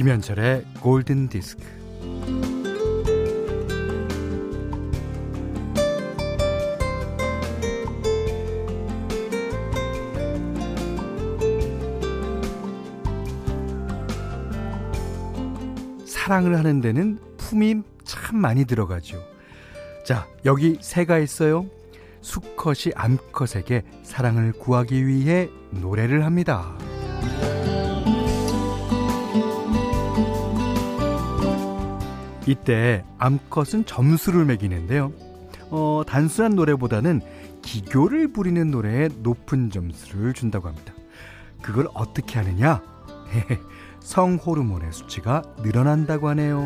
김현철의 골든 디스크. 사랑을 하는 데는 품이 참 많이 들어가죠. 자, 여기 새가 있어요. 수컷이 암컷에게 사랑을 구하기 위해 노래를 합니다. 이때 암컷은 점수를 매기는데요. 어, 단순한 노래보다는 기교를 부리는 노래에 높은 점수를 준다고 합니다. 그걸 어떻게 하느냐? 성 호르몬의 수치가 늘어난다고 하네요.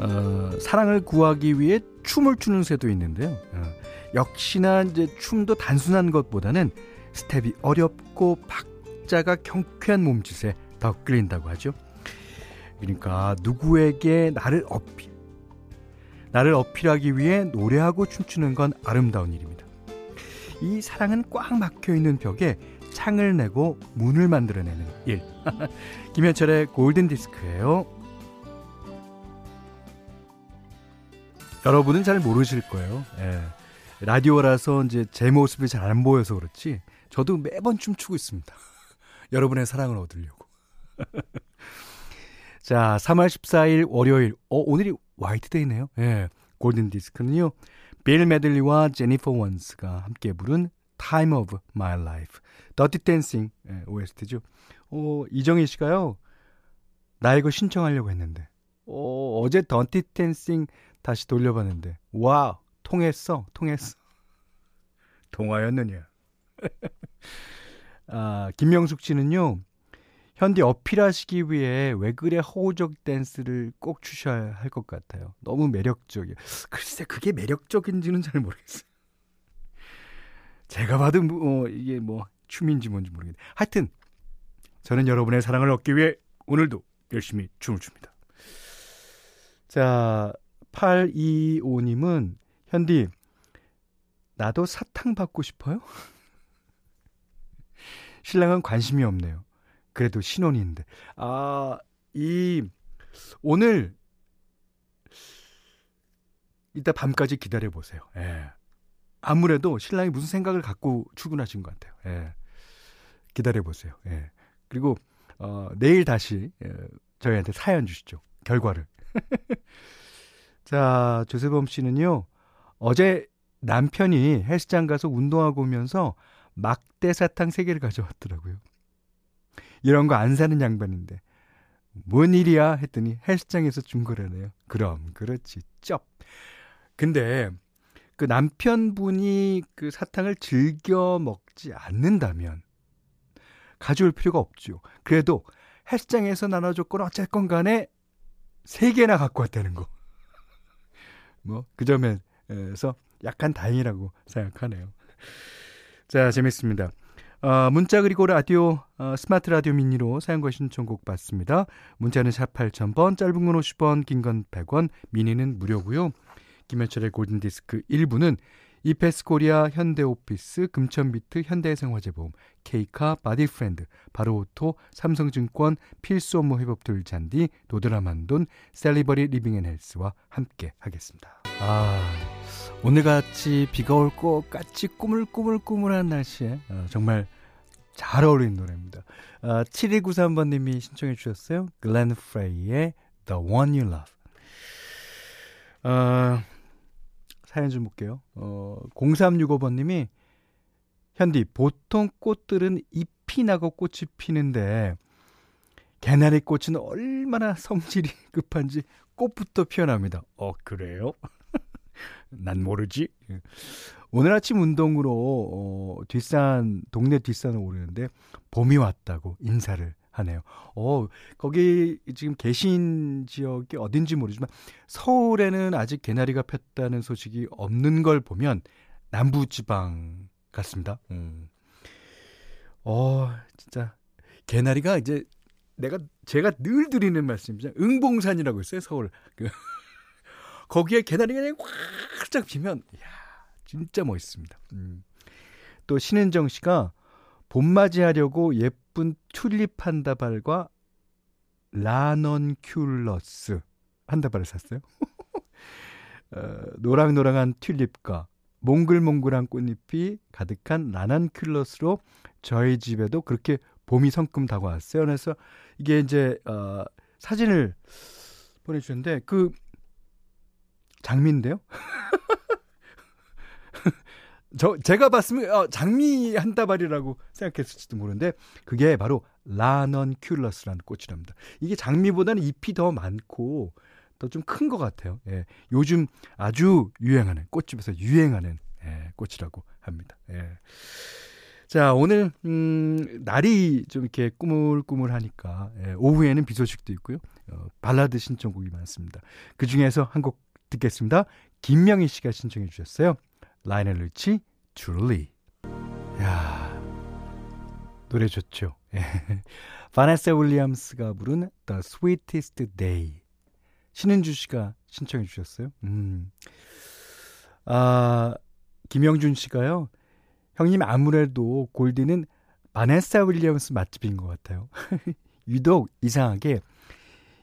어, 사랑을 구하기 위해 춤을 추는 새도 있는데요. 어, 역시나 이제 춤도 단순한 것보다는 스텝이 어렵고 박자가 경쾌한 몸짓에 더 끌린다고 하죠. 그러니까 누구에게 나를 어필, 나를 어필하기 위해 노래하고 춤추는 건 아름다운 일입니다. 이 사랑은 꽉 막혀 있는 벽에 창을 내고 문을 만들어내는 일. 김현철의 골든 디스크예요. 여러분은 잘 모르실 거예요. 예. 라디오라서 이제 제 모습이 잘 안 보여서 그렇지. 저도 매번 춤추고 있습니다. 여러분의 사랑을 얻으려고. 자, 3월 14일 월요일. 어, 오늘이 화이트데이네요. 예. 골든 디스크는요. 빌 메들리와 제니퍼 원스가 함께 부른 Time of My Life. 더티 댄싱 예, OST죠. 어, 이정희 씨가요. 나 이거 신청하려고 했는데. 어, 어제 더티 댄싱 다시 돌려봤는데. 와우. 통했어. 통했어. 통하였느냐. 아, 김명숙 씨는요. 현디 어필하시기 위해 왜 그래 호적 댄스를 꼭 추셔야 할 것 같아요. 너무 매력적이에요. 글쎄 그게 매력적인지는 잘 모르겠어요. 제가 봐도 뭐 어, 이게 뭐 춤인지 뭔지 모르겠는데 하여튼 저는 여러분의 사랑을 얻기 위해 오늘도 열심히 춤을 춥니다. 자 825님은 현디 나도 사탕 받고 싶어요? 신랑은 관심이 없네요. 그래도 신혼인데. 아, 이, 오늘, 이따 밤까지 기다려 보세요. 예. 아무래도 신랑이 무슨 생각을 갖고 출근하신 것 같아요. 예. 기다려 보세요. 예. 그리고, 어, 내일 다시, 예, 저희한테 사연 주시죠. 결과를. 자, 조세범 씨는요, 어제 남편이 헬스장 가서 운동하고 오면서 막대 사탕 3개를 가져왔더라고요. 이런 거 안 사는 양반인데. 뭔 일이야? 했더니 헬스장에서 준 거라네요. 그럼, 그렇지. 쩝. 근데 그 남편분이 그 사탕을 즐겨 먹지 않는다면 가져올 필요가 없죠. 그래도 헬스장에서 나눠줬건 어쨌건 간에 세 개나 갖고 왔다는 거. 뭐, 그 점에서 약간 다행이라고 생각하네요. 자, 재밌습니다. 어, 문자 그리고 라디오 어, 스마트 라디오 미니로 사용과 신청곡 받습니다. 문자는 샵 8000번, 짧은 건 50원, 긴 건 100원, 미니는 무료고요. 김현철의 골든디스크 1부는 이페스 코리아, 현대오피스, 금천비트, 현대생활재보험, 케이카, 바디프렌드, 바로오토, 삼성증권, 필수 업무 회복툴 잔디, 노드라만돈, 셀리버리 리빙앤헬스와 함께 하겠습니다. 아, 오늘같이 비가 올 것 같이 꾸물꾸물꾸물한 날씨에 어, 정말 잘 어울리는 노래입니다. 어, 7193번님이 신청해 주셨어요. 글렌 프레이의 The One You Love. 어, 사연 좀 볼게요. 어, 0365번님이 현디 보통 꽃들은 잎이 나고 꽃이 피는데 개나리 꽃은 얼마나 성질이 급한지 꽃부터 피어납니다. 어 그래요? 난 모르지. 예. 오늘 아침 운동으로 어, 뒷산 동네 뒷산을 오르는데 봄이 왔다고 인사를 하네요. 어, 거기 지금 계신 지역이 어딘지 모르지만 서울에는 아직 개나리가 폈다는 소식이 없는 걸 보면 남부 지방 같습니다. 음. 어, 진짜 개나리가 이제 내가 제가 늘 드리는 말씀이죠. 응봉산이라고 있어요, 서울. 그 거기에 개나리 그냥 활짝 피면 이야, 진짜 멋있습니다. 음. 또 신은정 씨가 봄맞이하려고 예쁜 튤립 한 다발과 라넌큘러스 한 다발을 샀어요. 어, 노랑노랑한 튤립과 몽글몽글한 꽃잎이 가득한 라넌큘러스로 저희 집에도 그렇게 봄이 성큼 다가왔어요. 그래서 이게 이제 어, 사진을 보내주셨는데 그 장미인데요. 저 제가 봤으면 어, 장미 한 다발이라고 생각했을지도 모르는데 그게 바로 라넌큘러스라는 꽃이랍니다. 이게 장미보다는 잎이 더 많고 더 좀 큰 것 같아요. 예, 요즘 아주 유행하는 꽃집에서 유행하는 예, 꽃이라고 합니다. 예. 자, 오늘, 음, 날이 좀 이렇게 꾸물꾸물하니까, 예, 오후에는 비 소식도 있고요. 어, 발라드 신청곡이 많습니다. 그 중에서 한 곡 듣겠습니다. 김명희 씨가 신청해 주셨어요. 라이넬 리치, 줄리. 야 노래 좋죠. 예. 바네사 윌리엄스가 부른 The Sweetest Day. 신은주 씨가 신청해 주셨어요. 음. 아, 김영준 씨가요. 형님 아무래도 골디는 바네사 윌리엄스 맛집인 것 같아요. 유독 이상하게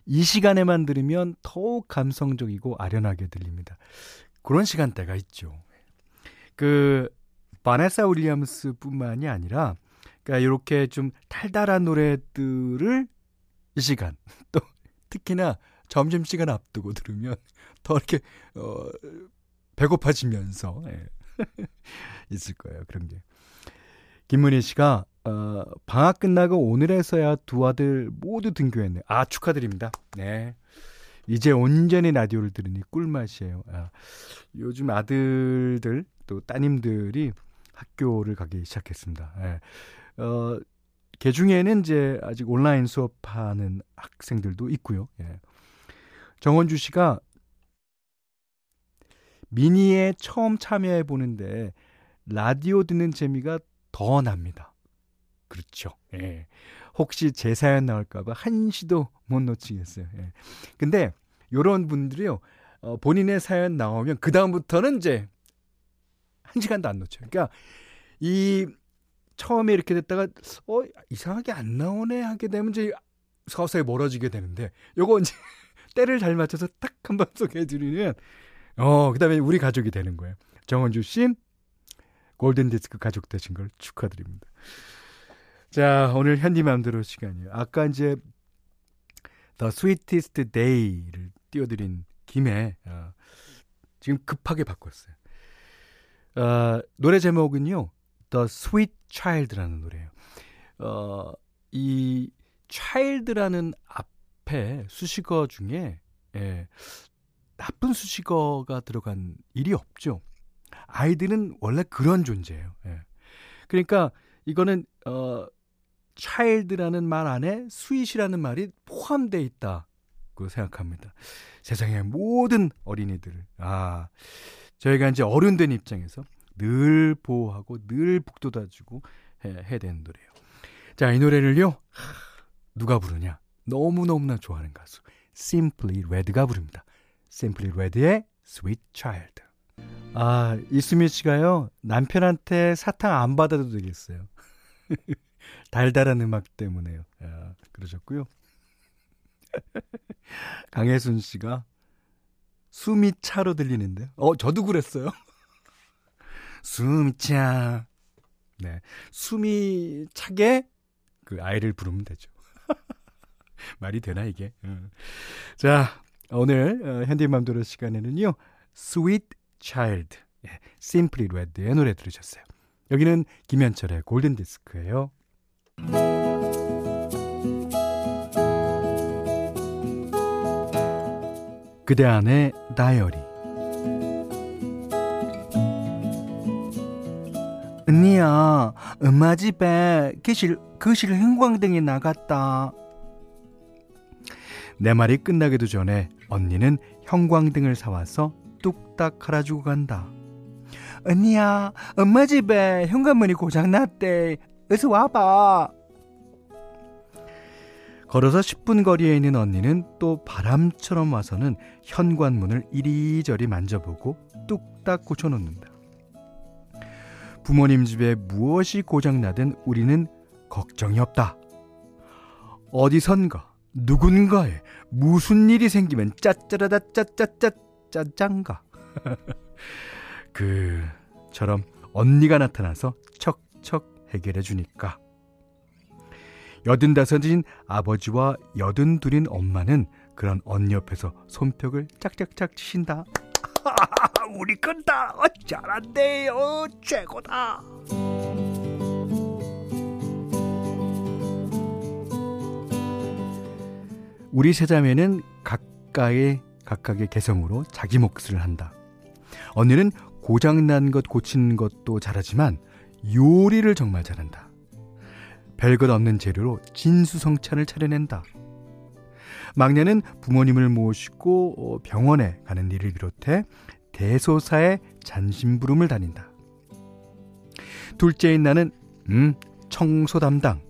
이 시간에만 들으면 더욱 감성적이고 아련하게 들립니다. 그런 시간대가 있죠. 그 바네사 윌리엄스뿐만이 아니라 그러니까 이렇게 좀 달달한 노래들을 이 시간 또 특히나 점심 시간 앞두고 들으면 더 이렇게 어 배고파지면서 예. 있을 거예요. 그런 게. 김문희 씨가 어, 방학 끝나고 오늘에서야 두 아들 모두 등교했네. 아 축하드립니다. 네. 이제 온전히 라디오를 들으니 꿀맛이에요. 아, 요즘 아들들 또 따님들이 학교를 가기 시작했습니다. 예. 어, 개 중에는 이제 아직 온라인 수업하는 학생들도 있고요. 예. 정원주 씨가 미니에 처음 참여해 보는데 라디오 듣는 재미가 더 납니다. 그렇죠. 예. 혹시 제 사연 나올까봐 한시도 못 놓치겠어요. 예. 근데 요런 분들이요, 어, 본인의 사연 나오면 그다음부터는 이제 한 시간도 안 놓쳐요. 그러니까 이 처음에 이렇게 됐다가 어 이상하게 안 나오네 하게 되면 이제 서서히 멀어지게 되는데 요거 이제 때를 잘 맞춰서 딱 한 번 소개해 드리면 어 그다음에 우리 가족이 되는 거예요. 정원주 씨 골든 디스크 가족 되신 걸 축하드립니다. 자, 오늘 현디맘대로 시간이에요. 아까 이제 The Sweetest Day를 띄워드린 김에 어, 지금 급하게 바꿨어요. 어, 노래 제목은요, The Sweet Child라는 노래예요. 어, 이 child라는 앞에 수식어 중에 예, 나쁜 수식어가 들어간 일이 없죠. 아이들은 원래 그런 존재예요. 예. 그러니까 이거는 어 child라는 말 안에 sweet이라는 말이 포함되어 있다고 생각합니다. 세상의 모든 어린이들을 아 저희가 이제 어른 된 입장에서 늘 보호하고 늘 북돋아주고 해, 해야 되는 노래예요. 자, 이 노래를요. 누가 부르냐? 너무너무나 좋아하는 가수 Simply Red가 부릅니다. Simply Red의 Sweet Child. 아, 이수미 씨가요. 남편한테 사탕 안 받아도 되겠어요. 달달한 음악 때문에요. 야, 그러셨고요. 강혜순 씨가 숨이 차로 들리는데. 어, 저도 그랬어요. 숨이 차. 네. 숨이 차게 그 아이를 부르면 되죠. 말이 되나 이게? 어. 자, 오늘 어, 현대맘대로 시간에는요. Sweet Child, 예, Simply Red의 노래 들으셨어요. 여기는 김현철의 골든 디스크예요. 그대 안의 다이어리. 언니야 엄마 집에 거실, 거실 형광등이 나갔다. 내 말이 끝나기도 전에 언니는 형광등을 사와서 뚝딱 갈아주고 간다. 언니야 엄마 집에 현관문이 고장났대 어서 와봐. 걸어서 10분 거리에 있는 언니는 또 바람처럼 와서는 현관문을 이리저리 만져보고 뚝딱 고쳐놓는다. 부모님 집에 무엇이 고장나든 우리는 걱정이 없다. 어디선가 누군가에 무슨 일이 생기면 짜짜라다 짜짜짜 짜장가 그처럼 언니가 나타나서 척척 해결해 주니까 여든다섯인 아버지와 여든둘인 엄마는 그런 언니 옆에서 손뼉을 짝짝짝 치신다. 우리 큰다. 어, 잘한대 요. 최고다. 우리 세자매는 각각의 각각의 개성으로 자기 몫을 한다. 언니는 고장난 것 고치는 것도 잘하지만 요리를 정말 잘한다. 별것 없는 재료로 진수성찬을 차려낸다. 막내는 부모님을 모시고 어, 병원에 가는 일을 비롯해 대소사의 잔심부름을 다닌다. 둘째인 나는 음 청소 담당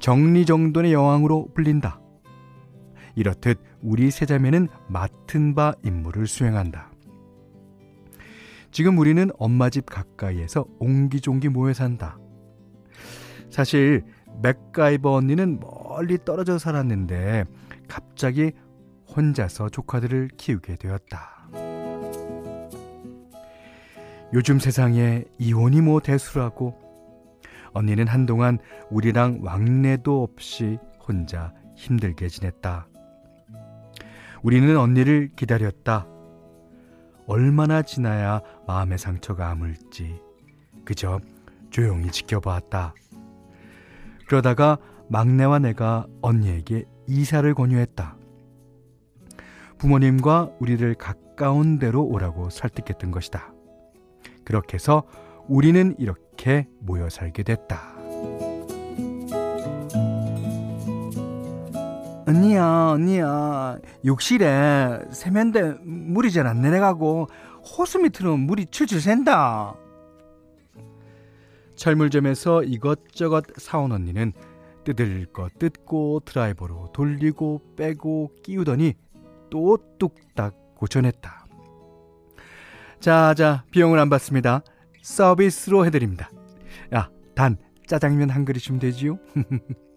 정리정돈의 여왕으로 불린다. 이렇듯 우리 세자매는 맡은 바 임무를 수행한다. 지금 우리는 엄마 집 가까이에서 옹기종기 모여 산다. 사실 맥가이버 언니는 멀리 떨어져 살았는데 갑자기 혼자서 조카들을 키우게 되었다. 요즘 세상에 이혼이 뭐 대수라고 언니는 한동안 우리랑 왕래도 없이 혼자 힘들게 지냈다. 우리는 언니를 기다렸다. 얼마나 지나야 마음의 상처가 아물지 그저 조용히 지켜보았다. 그러다가 막내와 내가 언니에게 이사를 권유했다. 부모님과 우리를 가까운 데로 오라고 설득했던 것이다. 그렇게 해서 우리는 이렇게 모여 살게 됐다. 언니야, 언니야, 욕실에 세면대 물이 잘 안 내려가고 호수 밑으로 물이 출출 샌다. 철물점에서 이것저것 사온 언니는 뜯을 것 뜯고 드라이버로 돌리고 빼고 끼우더니 또 뚝딱 고쳐냈다. 자, 자, 비용을 안 받습니다. 서비스로 해드립니다. 야, 단 짜장면 한 그릇이면 되지요?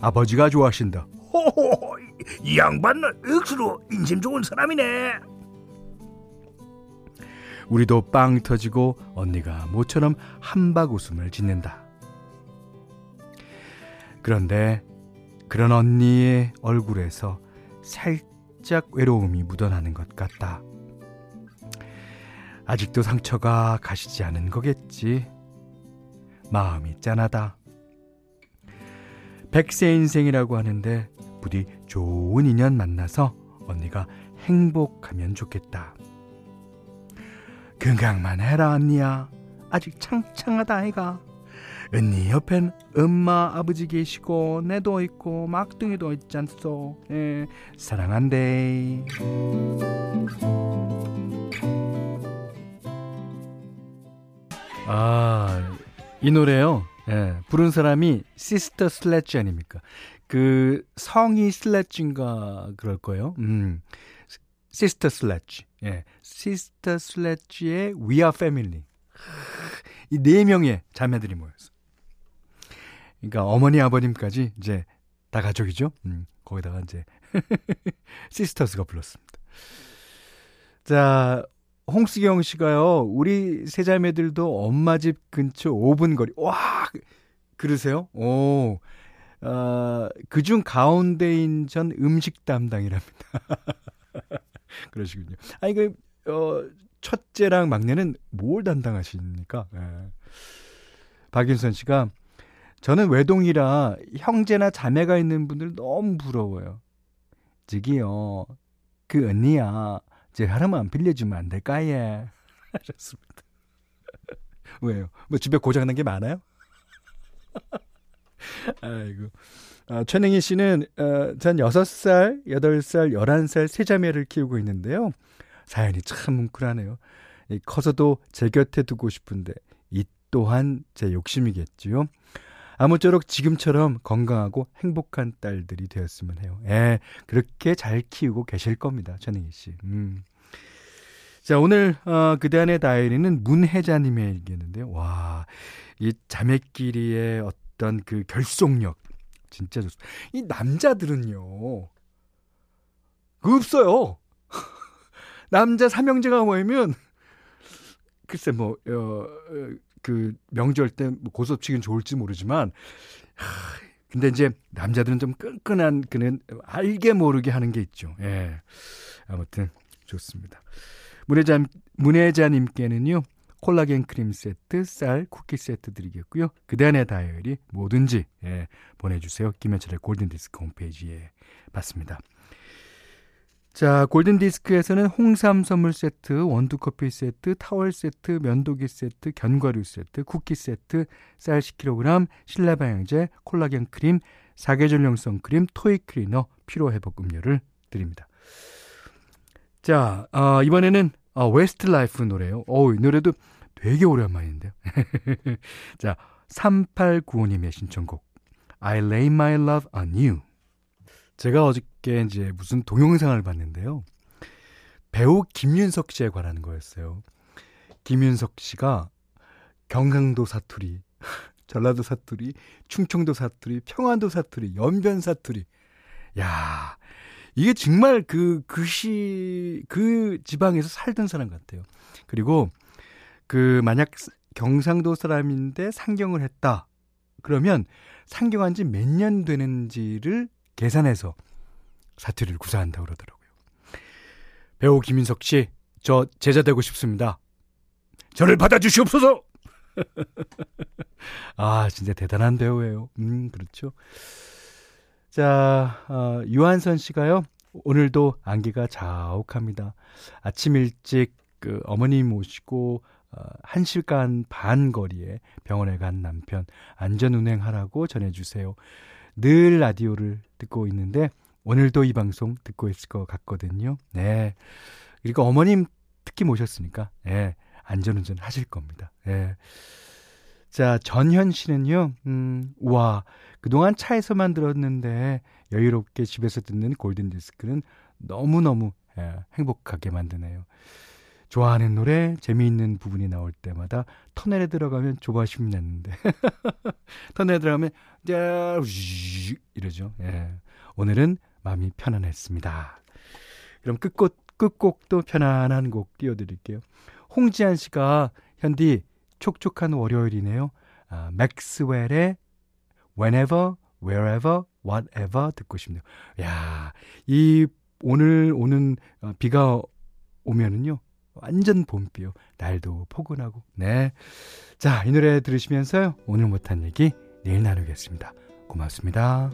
아버지가 좋아하신다. 호호, 이 양반은 억수로 인심 좋은 사람이네. 우리도 빵 터지고 언니가 모처럼 한박 웃음을 짓는다. 그런데 그런 언니의 얼굴에서 살짝 외로움이 묻어나는 것 같다. 아직도 상처가 가시지 않은 거겠지. 마음이 짠하다. 백세 인생이라고 하는데 부디 좋은 인연 만나서 언니가 행복하면 좋겠다. 건강만 해라 언니야. 아직 창창하다 아이가. 언니 옆엔 엄마 아버지 계시고 내도 있고 막둥이도 있잖소? 예, 사랑한대. 아 이 노래요 예, 부른 사람이 시스터 슬레지 아닙니까 그 성이 슬레지인가 그럴 거예요 음 시스터 슬레지 예, 시스터 슬레지의 We Are Family. 이 네 명의 자매들이 모였어. 그러니까 어머니 아버님까지 이제 다 가족이죠. 음, 거기다가 이제 sisters가 불렀습니다. 자, 홍수경 씨가요. 우리 세 자매들도 엄마 집 근처 5분 거리. 와, 그러세요? 오. 어, 그중 가운데인 전 음식 담당이랍니다. 그러시군요. 아, 이거, 어, 첫째랑 막내는 뭘 담당하십니까? 예. 박윤선 씨가 저는 외동이라 형제나 자매가 있는 분들 너무 부러워요. 저기요, 그 언니야, 제 하나만 빌려주면 안 될까, 예? 하셨습니다. 왜요? 뭐 집에 고장난 게 많아요? 아이고. 어, 최능희 씨는 어, 전 6살, 8살, 11살 세 자매를 키우고 있는데요. 사연이 참 뭉클하네요. 커서도 제 곁에 두고 싶은데 이 또한 제 욕심이겠지요. 아무쪼록 지금처럼 건강하고 행복한 딸들이 되었으면 해요. 예, 그렇게 잘 키우고 계실 겁니다. 전혜기 씨. 음. 자, 오늘, 어, 그대 안의 다이어리는 문혜자님의 얘기였는데요. 와, 이 자매끼리의 어떤 그 결속력. 진짜 좋습니다. 이 남자들은요. 그 없어요. 남자 삼형제가 모이면 글쎄 뭐 어, 그 명절 때뭐 고소치긴 좋을지 모르지만 하, 근데 이제 남자들은 좀 끈끈한 그는 알게 모르게 하는 게 있죠. 예. 아무튼 좋습니다. 문혜자 문혜자님께는요 콜라겐 크림 세트, 쌀, 쿠키 세트 드리겠고요. 그대안의 다이어리 뭐든지 예, 보내주세요. 김현철의 골든 디스크 홈페이지에 받습니다. 자, 골든디스크에서는 홍삼 선물 세트, 원두커피 세트, 타월 세트, 면도기 세트, 견과류 세트, 쿠키 세트, 쌀 10kg, 신라방향제, 콜라겐 크림, 사계절용 선크림, toy cleaner, 피로회복 음료를 드립니다. 자, 어, 이번에는 어, 웨스트 라이프 노래요. 어, 이 노래도 되게 오랜만인데요. 자, 3895님의 신청곡 I lay my love on you. 제가 어저께 이제 무슨 동영상을 봤는데요. 배우 김윤석 씨에 관한 거였어요. 김윤석 씨가 경상도 사투리, 전라도 사투리, 충청도 사투리, 평안도 사투리, 연변 사투리. 야, 이게 정말 그, 그 시, 그 지방에서 살던 사람 같아요. 그리고 그 만약 경상도 사람인데 상경을 했다. 그러면 상경한 지 몇 년 되는지를 계산해서 사투리를 구사한다고 그러더라고요. 배우 김인석 씨, 저 제자 되고 싶습니다. 저를 받아주시옵소서! 아, 진짜 대단한 배우예요. 음, 그렇죠. 자, 어, 유한선 씨가요. 오늘도 안개가 자욱합니다. 아침 일찍 그 어머님 모시고 어, 1시간 반 거리에 병원에 간 남편 안전 운행하라고 전해주세요. 늘 라디오를 듣고 있는데 오늘도 이 방송 듣고 있을 것 같거든요. 네. 그리고 어머님 특히 모셨으니까 예. 안전운전 하실 겁니다. 예. 자, 전현 씨는요. 음, 와. 그동안 차에서만 들었는데 여유롭게 집에서 듣는 골든 디스크는 너무너무 예, 행복하게 만드네요. 좋아하는 노래, 재미있는 부분이 나올 때마다 터널에 들어가면 조바심 냈는데 터널에 들어가면 이러죠. 예. 오늘은 마음이 편안했습니다. 그럼 끝곡 끝곡도 편안한 곡 띄워드릴게요. 홍지한 씨가 현디 촉촉한 월요일이네요. 아, 맥스웰의 Whenever, Wherever, Whatever 듣고 싶네요. 야, 이 오늘 오는 어, 비가 오면은요. 완전 봄비요. 날도 포근하고. 네. 자, 이 노래 들으시면서요. 오늘 못한 얘기 내일 나누겠습니다. 고맙습니다.